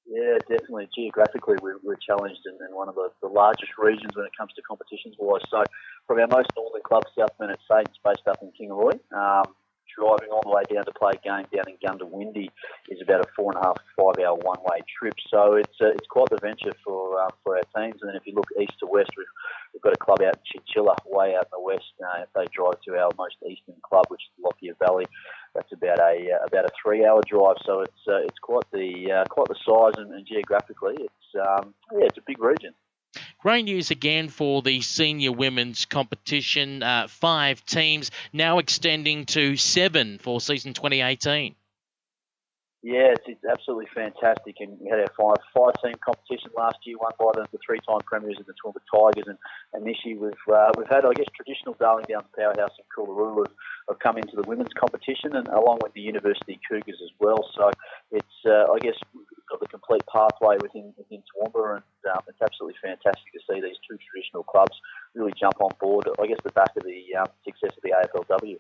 Yeah, definitely. Geographically, we're, we're challenged in, in, one of the, the, largest regions when it comes to competitions wise. So, from our most northern club, South Burnett Saints, based up in Kingaroy, um, driving all the way down to play a game down in Goondiwindi is about a four and a half, five hour one way trip. So it's uh, it's quite the venture for uh, for our teams. And then if you look east to west, we've, we've got a club out in Chinchilla, way out in the west. Uh, if they drive to our most eastern club, which is Lockyer Valley, that's about a uh, about a three hour drive. So it's uh, it's quite the uh, quite the size and, and geographically, it's um, yeah, it's a big region. Great news again for the senior women's competition. Uh, five teams now extending to seven for season 2018. Yeah, it's, absolutely fantastic. And we had our five five team competition last year, won by the, the three time premiers of the Toowoomba Tigers, and, and this year we've uh, we've had I guess traditional Darling Downs powerhouse in Coolaroo have, have come into the women's competition, and along with the University Cougars as well. So it's uh, I guess got the complete pathway within within Toowoomba, and um, it's absolutely fantastic to see these two traditional clubs really jump on board. I guess the back of the um, success of the AFLW.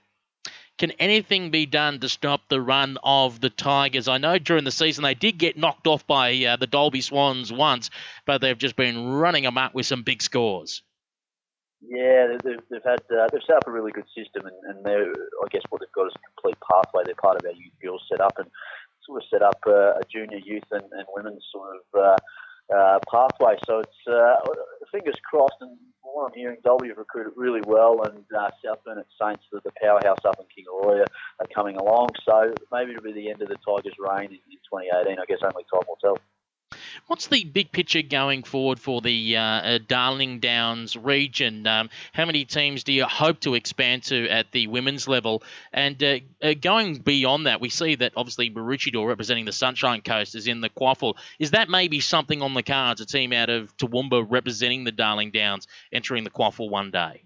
Can anything be done to stop the run of the Tigers? I know during the season they did get knocked off by uh, the Dalby Swans once, but they've just been running them up with some big scores. Yeah, they've, they've had uh, they've set up a really good system, and, and they're I guess what they've got is a complete pathway. They're part of our youth girls set up, and sort of set up uh, a junior youth and, and women's sort of uh, uh, pathway. So it's uh, fingers crossed. And from what I'm hearing, Dalby have recruited really well, and uh, South Burnett Saints, the, the powerhouse up in Kingaroy, are coming along. So maybe it'll be the end of the Tigers' reign in, in 2018. I guess only time will tell. What's the big picture going forward for the uh, uh, Darling Downs region? Um, how many teams do you hope to expand to at the women's level? And uh, uh, going beyond that, we see that obviously Maroochydore representing the Sunshine Coast is in the QAFL. Is that maybe something on the cards, a team out of Toowoomba representing the Darling Downs entering the QAFL one day?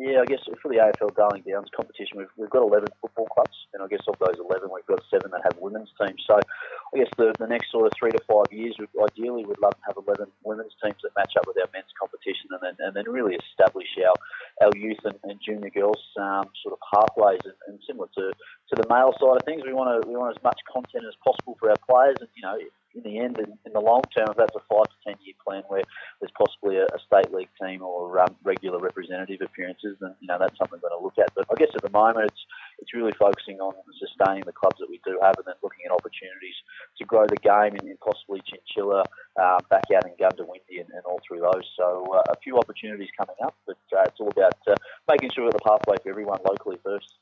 Yeah, I guess for the AFL Darling Downs competition, we've, we've got 11 football clubs, and I guess of those 11, we've got seven that have women's teams. So I guess the, the next sort of three to five years, we ideally would love to have 11 women's teams that match up with our men's competition and then, and then really establish our, our youth and, and junior girls um, sort of pathways. And, and similar to, to the male side of things, we want to we want as much content as possible for our players. And, you know, in the end, in, in the long term, if that's a five to ten year plan where there's possibly a, a state league team or um, regular representative appearances, then you know that's something we're going to look at. But I guess at the moment, it's it's really focusing on sustaining the clubs that we do have, and then looking at opportunities to grow the game in, possibly Chinchilla, um, back out in Goondiwindi, and, and all through those. So uh, a few opportunities coming up, but uh, it's all about uh, making sure the pathway for everyone locally first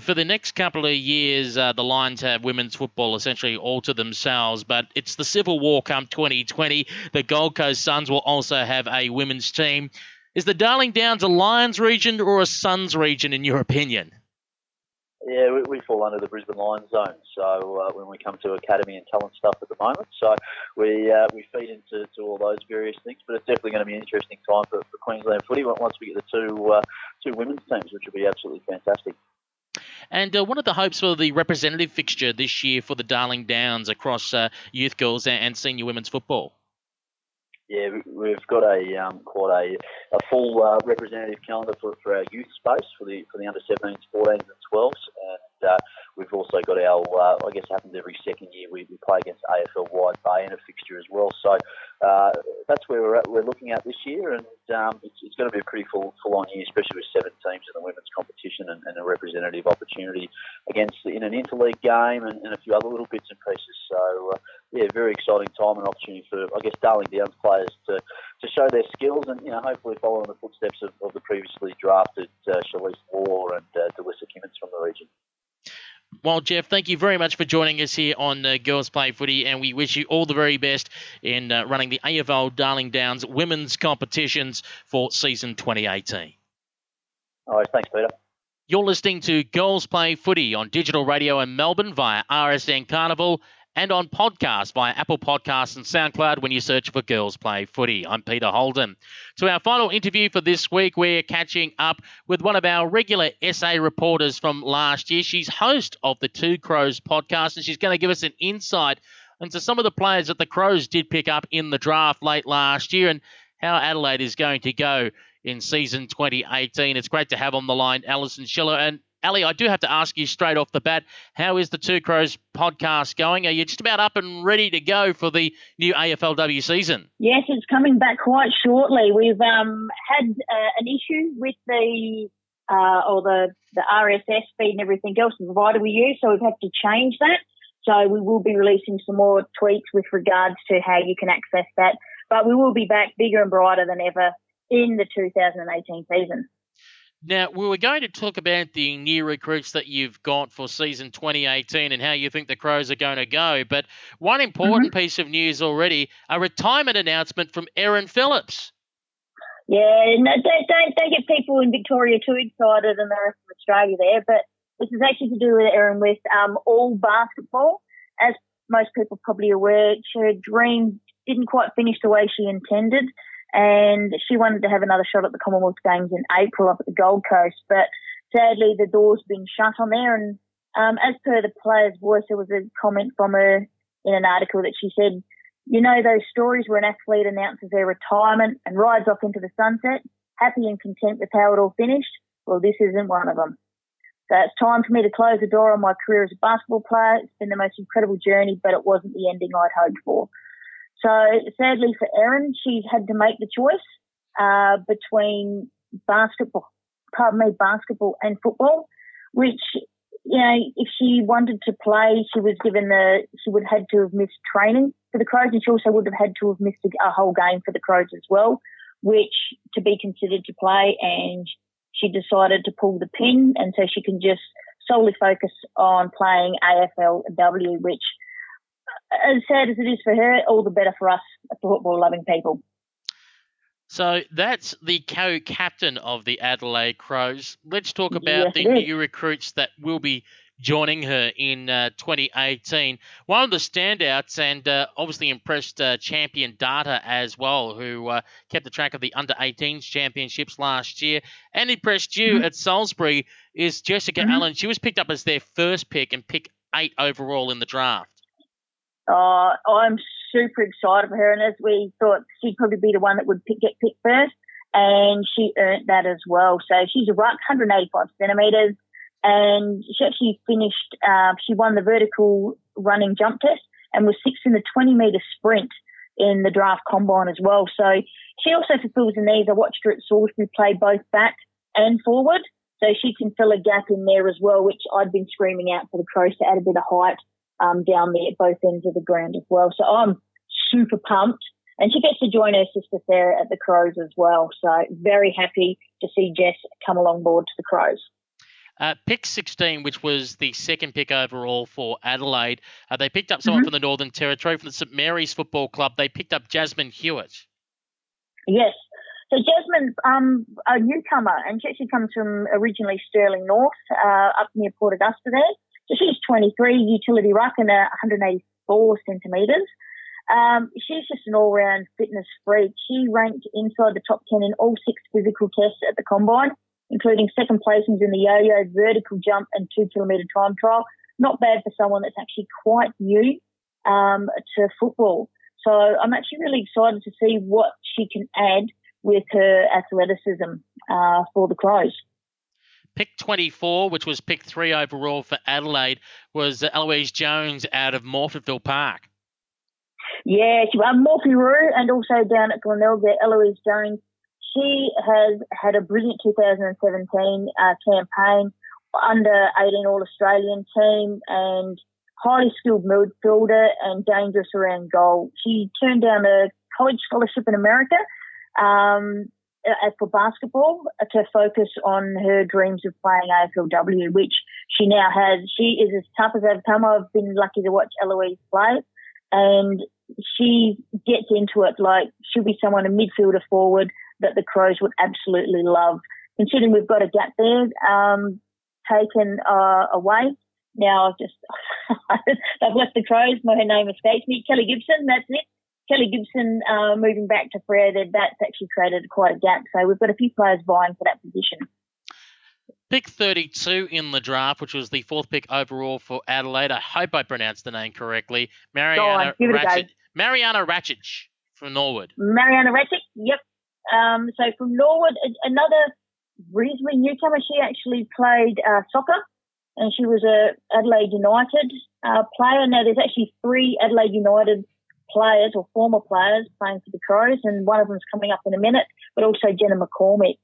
for the next couple of years, uh, the Lions have women's football essentially all to themselves, but it's the Civil War come 2020. The Gold Coast Suns will also have a women's team. Is the Darling Downs a Lions region or a Suns region, in your opinion? Yeah, we, we fall under the Brisbane Lions zone. So uh, when we come to academy and talent stuff at the moment, so we uh, we feed into to all those various things. But it's definitely going to be an interesting time for, for Queensland footy once we get the two uh, two women's teams, which will be absolutely fantastic. And uh, what are the hopes for the representative fixture this year for the Darling Downs across uh, youth girls and senior women's football? Yeah, we've got a um, quite a, a full uh, representative calendar for, for our youth space for the for the under 17s, 14s, and 12s, and uh, we've also got our uh, I guess happens every second year we, we play against AFL Wide Bay in a fixture as well. So uh, that's where we're at, we're looking at this year, and um, it's, it's, going to be a pretty full full on year, especially with seven teams in the women's competition and, and a representative opportunity against in an interleague game and, and, a few other little bits and pieces. So uh, yeah, very exciting time and opportunity for I guess Darling Downs players to to show their skills and you know hopefully follow in the footsteps of, of the previously drafted uh, Shalise Waugh and uh, Delissa Kimmins from the region. Well, Jeff, thank you very much for joining us here on uh, Girls Play Footy, and we wish you all the very best in uh, running the AFL Darling Downs women's competitions for season 2018. All right, thanks, Peter. You're listening to Girls Play Footy on digital radio in Melbourne via RSN Carnival and on podcast via Apple Podcasts and SoundCloud when you search for Girls Play Footy. I'm Peter Holden. To our final interview for this week, we're catching up with one of our regular SA reporters from last year. She's host of the Two Crows podcast, and she's going to give us an insight into some of the players that the Crows did pick up in the draft late last year and how Adelaide is going to go in season 2018. It's great to have on the line Alison Schiller. And Ali, I do have to ask you straight off the bat, how is the Two Crows podcast going? Are you just about up and ready to go for the new AFLW season? Yes, it's coming back quite shortly. We've um, had uh, an issue with the uh, or the, the RSS feed and everything else, the provider we use, so we've had to change that. So we will be releasing some more tweaks with regards to how you can access that. But we will be back bigger and brighter than ever in the 2018 season. Now, we were going to talk about the new recruits that you've got for season 2018 and how you think the Crows are going to go. But one important mm-hmm. piece of news already a retirement announcement from Erin Phillips. Yeah, no, don't, don't, don't get people in Victoria too excited and the rest of Australia there. But this is actually to do with Erin with um, all basketball. As most people probably aware, her dream didn't quite finish the way she intended and she wanted to have another shot at the Commonwealth Games in April up at the Gold Coast. But sadly, the door's been shut on there. And um, as per the player's voice, there was a comment from her in an article that she said, you know, those stories where an athlete announces their retirement and rides off into the sunset, happy and content with how it all finished? Well, this isn't one of them. So it's time for me to close the door on my career as a basketball player. It's been the most incredible journey, but it wasn't the ending I'd hoped for. So sadly for Erin, she's had to make the choice uh, between basketball, pardon me, basketball and football, which you know, if she wanted to play, she was given the she would have had to have missed training for the Crows, and she also would have had to have missed a whole game for the Crows as well, which to be considered to play. And she decided to pull the pin, and so she can just solely focus on playing AFLW, which as sad as it is for her, all the better for us football loving people. So that's the co-captain of the Adelaide Crows. Let's talk about yes, the new recruits that will be joining her in uh, 2018. One of the standouts, and uh, obviously impressed uh, champion Data as well, who uh, kept the track of the under 18s championships last year, and impressed you mm-hmm. at Salisbury, is Jessica mm-hmm. Allan. She was picked up as their first pick and pick eight overall in the draft. Uh, I'm super excited for her, and as we thought, she'd probably be the one that would pick, get picked first, and she earned that as well. So she's a ruck, 185 centimetres, and she actually finished. Uh, she won the vertical running jump test and was sixth in the 20 metre sprint in the draft combine as well. So she also fulfills the needs. I watched her at Salisbury play both back and forward. So she can fill a gap in there as well, which I'd been screaming out for the Crows to add a bit of height um, down there at both ends of the ground as well. So I'm super pumped. And she gets to join her sister Sarah at the Crows as well. So very happy to see Jess come along board to the Crows. Uh, pick 16, which was the second pick overall for Adelaide, uh, they picked up someone mm-hmm. from the Northern Territory, from the St Mary's Football Club. They picked up Jasmyn Hewett. Yes. So Jasmyn's um, a newcomer, and she actually comes from originally Stirling North, uh, up near Port Augusta there. So she's 23, utility ruck and 184 centimetres. Um, she's just an all-round fitness freak. She ranked inside the top 10 in all six physical tests at the combine, including second placings in the yo-yo, vertical jump, and two-kilometre time trial. Not bad for someone that's actually quite new um, to football. So I'm actually really excited to see what she can add with her athleticism uh, for the Crows. Pick 24, which was pick three overall for Adelaide, was Eloise Jones out of Morphettville Park. Yeah, she, um, Morphy Roo and also down at Glenelg Eloise Jones. She has had a brilliant 2017 uh, campaign under 18 All Australian team and highly skilled midfielder and dangerous around goal. She turned down a college scholarship in America um, for basketball to focus on her dreams of playing AFLW, which she now has. She is as tough as they've come. I've been lucky to watch Eloise play, and she gets into it like she'll be someone a midfielder forward that the Crows would absolutely love. Considering we've got a gap there um, taken uh, away. Now I've just they've left the Crows. My name escapes me. Kellie Gibson. That's it. Kellie Gibson uh, moving back to Freo, that's actually created quite a gap. So we've got a few players vying for that position. Pick 32 in the draft, which was the fourth pick overall for Adelaide. I hope I pronounced the name correctly. Mariana Ratchet, Mariana Ratchich from Norwood. Mariana Ratchich, yep. Um, so from Norwood, another reasonably newcomer. She actually played uh, soccer, and she was a Adelaide United uh, player. Now, there's actually three Adelaide United players or former players playing for the Crows, and one of them's coming up in a minute, but also Jenna McCormick.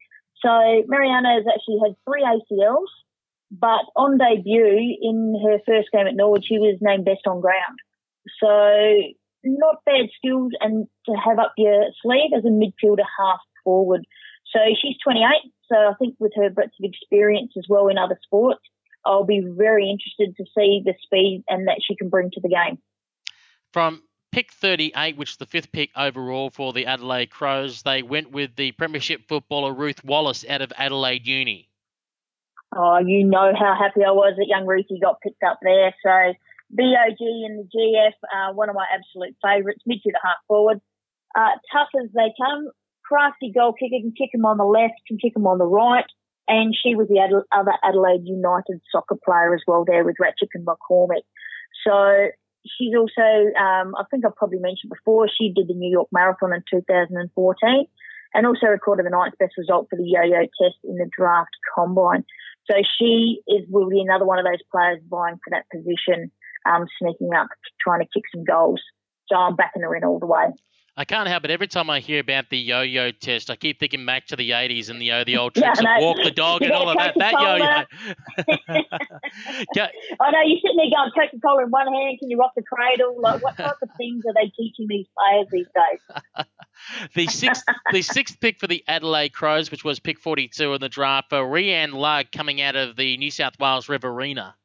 So Mariana has actually had three ACLs, but on debut in her first game at Norwood, she was named best on ground. So not bad skills and to have up your sleeve as a midfielder half forward. So she's 28. So I think with her breadth of experience as well in other sports, I'll be very interested to see the speed and that she can bring to the game. From pick 38, which is the fifth pick overall for the Adelaide Crows, they went with the Premiership footballer Ruth Wallace out of Adelaide Uni. Oh, you know how happy I was that young Ruthie got picked up there. So BOG and the GF, uh, one of my absolute favourites, midfielder half forward. Uh, tough as they come, crafty goal kicker, can kick them on the left, can kick them on the right. And she was the other Adelaide United soccer player as well there with Ratchik and McCormick. So she's also, um, I think I've probably mentioned before, she did the New York Marathon in 2014 and also recorded the ninth best result for the yo-yo test in the draft combine. So she is will be another one of those players vying for that position, um, sneaking up, trying to kick some goals. So I'm backing her in all the way. I can't help it. Every time I hear about the yo-yo test, I keep thinking back to the '80s and the uh, the old tricks yeah, of walk the dog and all of that. That yo-yo. I know you're sitting there going, Coca-Cola in one hand, can you rock the cradle? Like, what type of things are they teaching these players these days? the sixth, the sixth pick for the Adelaide Crows, which was pick 42 in the draft, for Rheanne Lugg coming out of the New South Wales Riverina.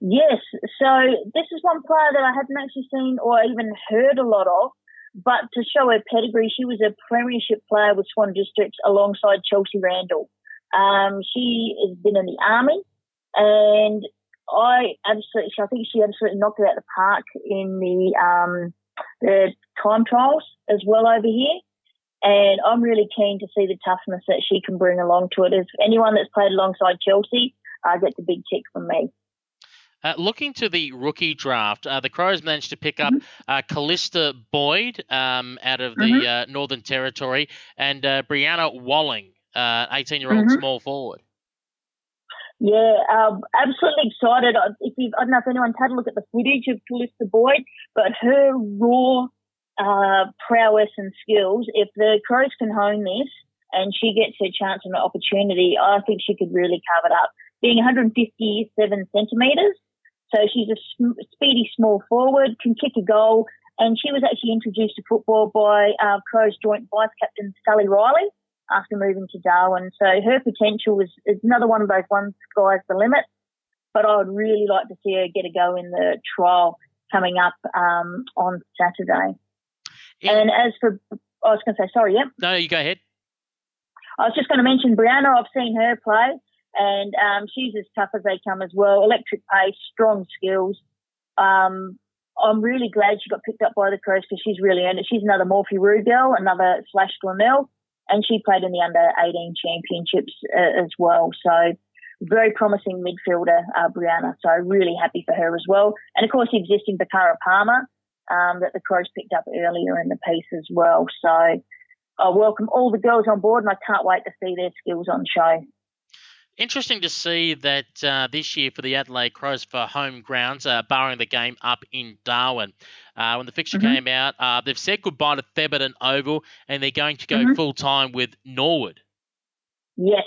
Yes, so this is one player that I hadn't actually seen or even heard a lot of. But to show her pedigree, she was a premiership player with Swan Districts alongside Chelsea Randall. Um, she has been in the army, and I absolutely, I think she absolutely knocked it out of the park in the um, the time trials as well over here. And I'm really keen to see the toughness that she can bring along to it. If anyone that's played alongside Chelsea uh, gets a big tick from me. Uh, looking to the rookie draft, uh, the Crows managed to pick up mm-hmm. uh, Callista Boyd um, out of the mm-hmm. Uh, Northern Territory and uh, Brianna Walling, 18 uh, year old mm-hmm. small forward. Yeah, um, absolutely excited. If you, I don't know if anyone's had a look at the footage of Callista Boyd, but her raw prowess and skills, if the Crows can hone this and she gets her chance and opportunity, I think she could really carve it up. Being 157 centimetres, so she's a speedy small forward, can kick a goal, and she was actually introduced to football by uh, Crows joint vice captain Sally Riley after moving to Darwin. So her potential is, is another one of those ones sky's the limit. But I would really like to see her get a go in the trial coming up um, on Saturday. Yeah. And as for, I was going to say, sorry, yeah. No, you go ahead. I was just going to mention Brianna. I've seen her play and um, she's as tough as they come as well. Electric pace, strong skills. Um, I'm really glad she got picked up by the Crows because she's really earned it. She's another Morphy girl, another slash Glenelg, and she played in the under 18 championships uh, as well. So very promising midfielder, uh, Brianna. So really happy for her as well. And of course, the existing Bakara Palmer um, that the Crows picked up earlier in the piece as well. So I welcome all the girls on board, and I can't wait to see their skills on show. Interesting to see that uh, this year for the Adelaide Crows for home grounds, uh, barring the game up in Darwin. Uh, when the fixture mm-hmm. came out, uh, they've said goodbye to Thebarton Oval and they're going to go mm-hmm. full time with Norwood. Yes.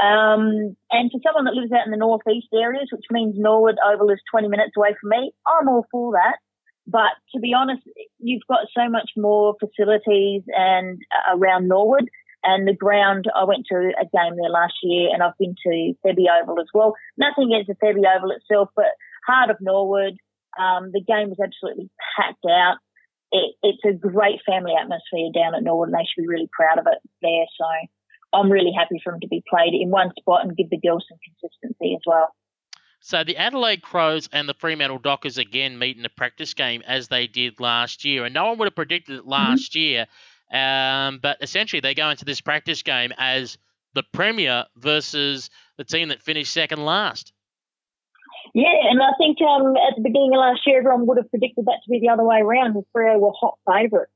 Um, and for someone that lives out in the northeast areas, which means Norwood Oval is 20 minutes away from me, I'm all for that. But to be honest, you've got so much more facilities and uh, around Norwood and the ground, I went to a game there last year and I've been to Thebe Oval as well. Nothing against the Thebe Oval itself, but heart of Norwood. Um, the game was absolutely packed out. It, it's a great family atmosphere down at Norwood and they should be really proud of it there. So I'm really happy for them to be played in one spot and give the girls some consistency as well. So the Adelaide Crows and the Fremantle Dockers again meet in a practice game as they did last year. And no one would have predicted it mm-hmm. last mm-hmm. year um, but essentially, they go into this practice game as the Premier versus the team that finished second last. Yeah, and I think um, at the beginning of last year, everyone would have predicted that to be the other way around. The Freo were hot favourites.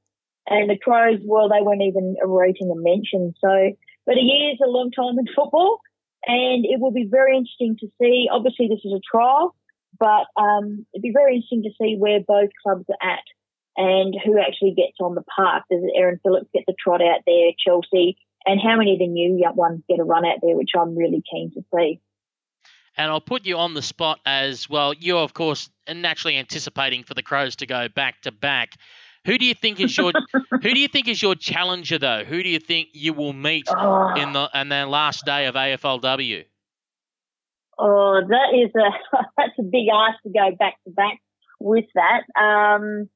And the Crows, well, they weren't even a rating a mention. So but a year is a long time in football, and it will be very interesting to see. Obviously, this is a trial, but um, it'd be very interesting to see where both clubs are at and who actually gets on the park. Does Erin Phillips get the trot out there, Chelsea, and how many of the new ones get a run out there, which I'm really keen to see. And I'll put you on the spot as well. You're, of course, naturally anticipating for the Crows to go back to back. Who do you think is your Who do you think is your challenger though? Who do you think you will meet oh. in the and their last day of AFLW? Oh, that is a that's a big ask to go back to back with that. Um,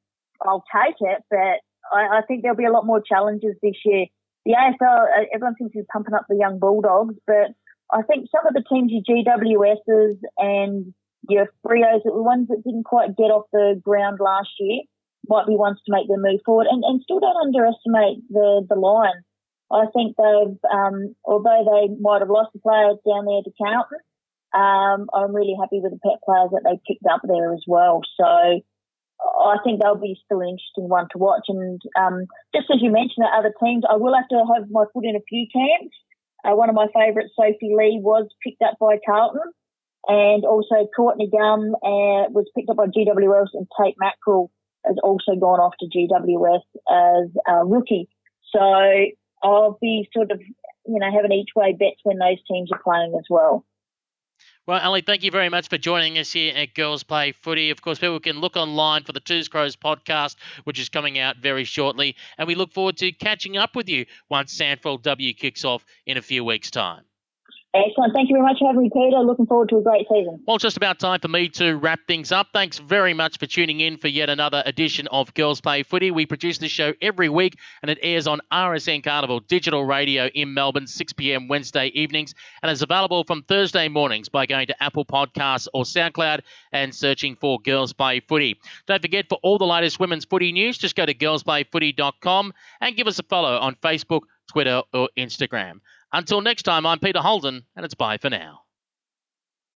I'll take it, but I, I, think there'll be a lot more challenges this year. The AFL, uh, everyone seems to be pumping up the young Bulldogs, but I think some of the teams, your GWSs and your Freos, the ones that didn't quite get off the ground last year, might be ones to make them move forward. And, and still don't underestimate the, the line. I think they've, um, although they might have lost a player down there to Carlton, um, I'm really happy with the pet players that they picked up there as well. So I think they'll be still an interesting one to watch. And um, just as you mentioned, the other teams, I will have to have my foot in a few camps. Uh, one of my favourites, Sophie Li, was picked up by Carlton. And also Courtney Gum uh, was picked up by GWS and Tait Mackrill has also gone off to GWS as a rookie. So I'll be sort of, you know, having each way bets when those teams are playing as well. Well, Ali, thank you very much for joining us here at Girls Play Footy. Of course, people can look online for the Twos Crows podcast, which is coming out very shortly. And we look forward to catching up with you once SANFL W kicks off in a few weeks' time. Excellent. Thank you very much for having me, Peter. Looking forward to a great season. Well, just about time for me to wrap things up. Thanks very much for tuning in for yet another edition of Girls Play Footy. We produce this show every week and it airs on RSN Carnival Digital Radio in Melbourne, 6 p.m. Wednesday evenings, and is available from Thursday mornings by going to Apple Podcasts or SoundCloud and searching for Girls Play Footy. Don't forget, for all the latest women's footy news, just go to girlsplayfooty.com and give us a follow on Facebook, Twitter, or Instagram. Until next time, I'm Peter Holden, and it's bye for now.